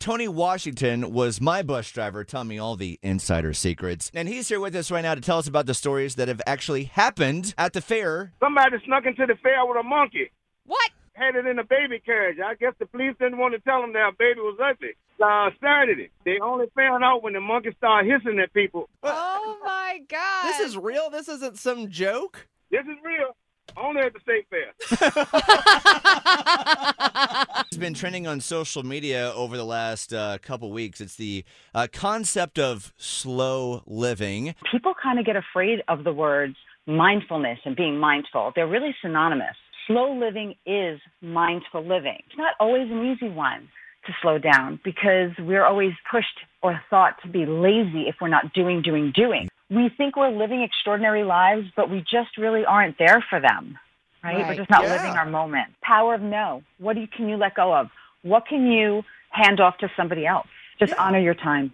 Tony Washington was my bus driver, telling me all the insider secrets. And he's here with us right now to tell us about the stories that have actually happened at the fair. Somebody snuck into the fair with a monkey. What? Had it in a baby carriage. I guess the police didn't want to tell them that baby was ugly. Uh, started it. They only found out when the monkey started hissing at people. Oh my god. This is real. This isn't some joke. This is real. Only at the state fair. It's been trending on social media over the last uh, couple weeks. It's the uh, concept of slow living. people kind of get afraid of the words mindfulness and being mindful. They're really synonymous. Slow living is mindful living. It's not always an easy one to slow down because we're always pushed or thought to be lazy if we're not doing, doing, doing. We think we're living extraordinary lives, but we just really aren't there for them. Right? We're just not Yeah. living our moment. Power of no. What do you, can you let go of? What can you hand off to somebody else? Just honor your time.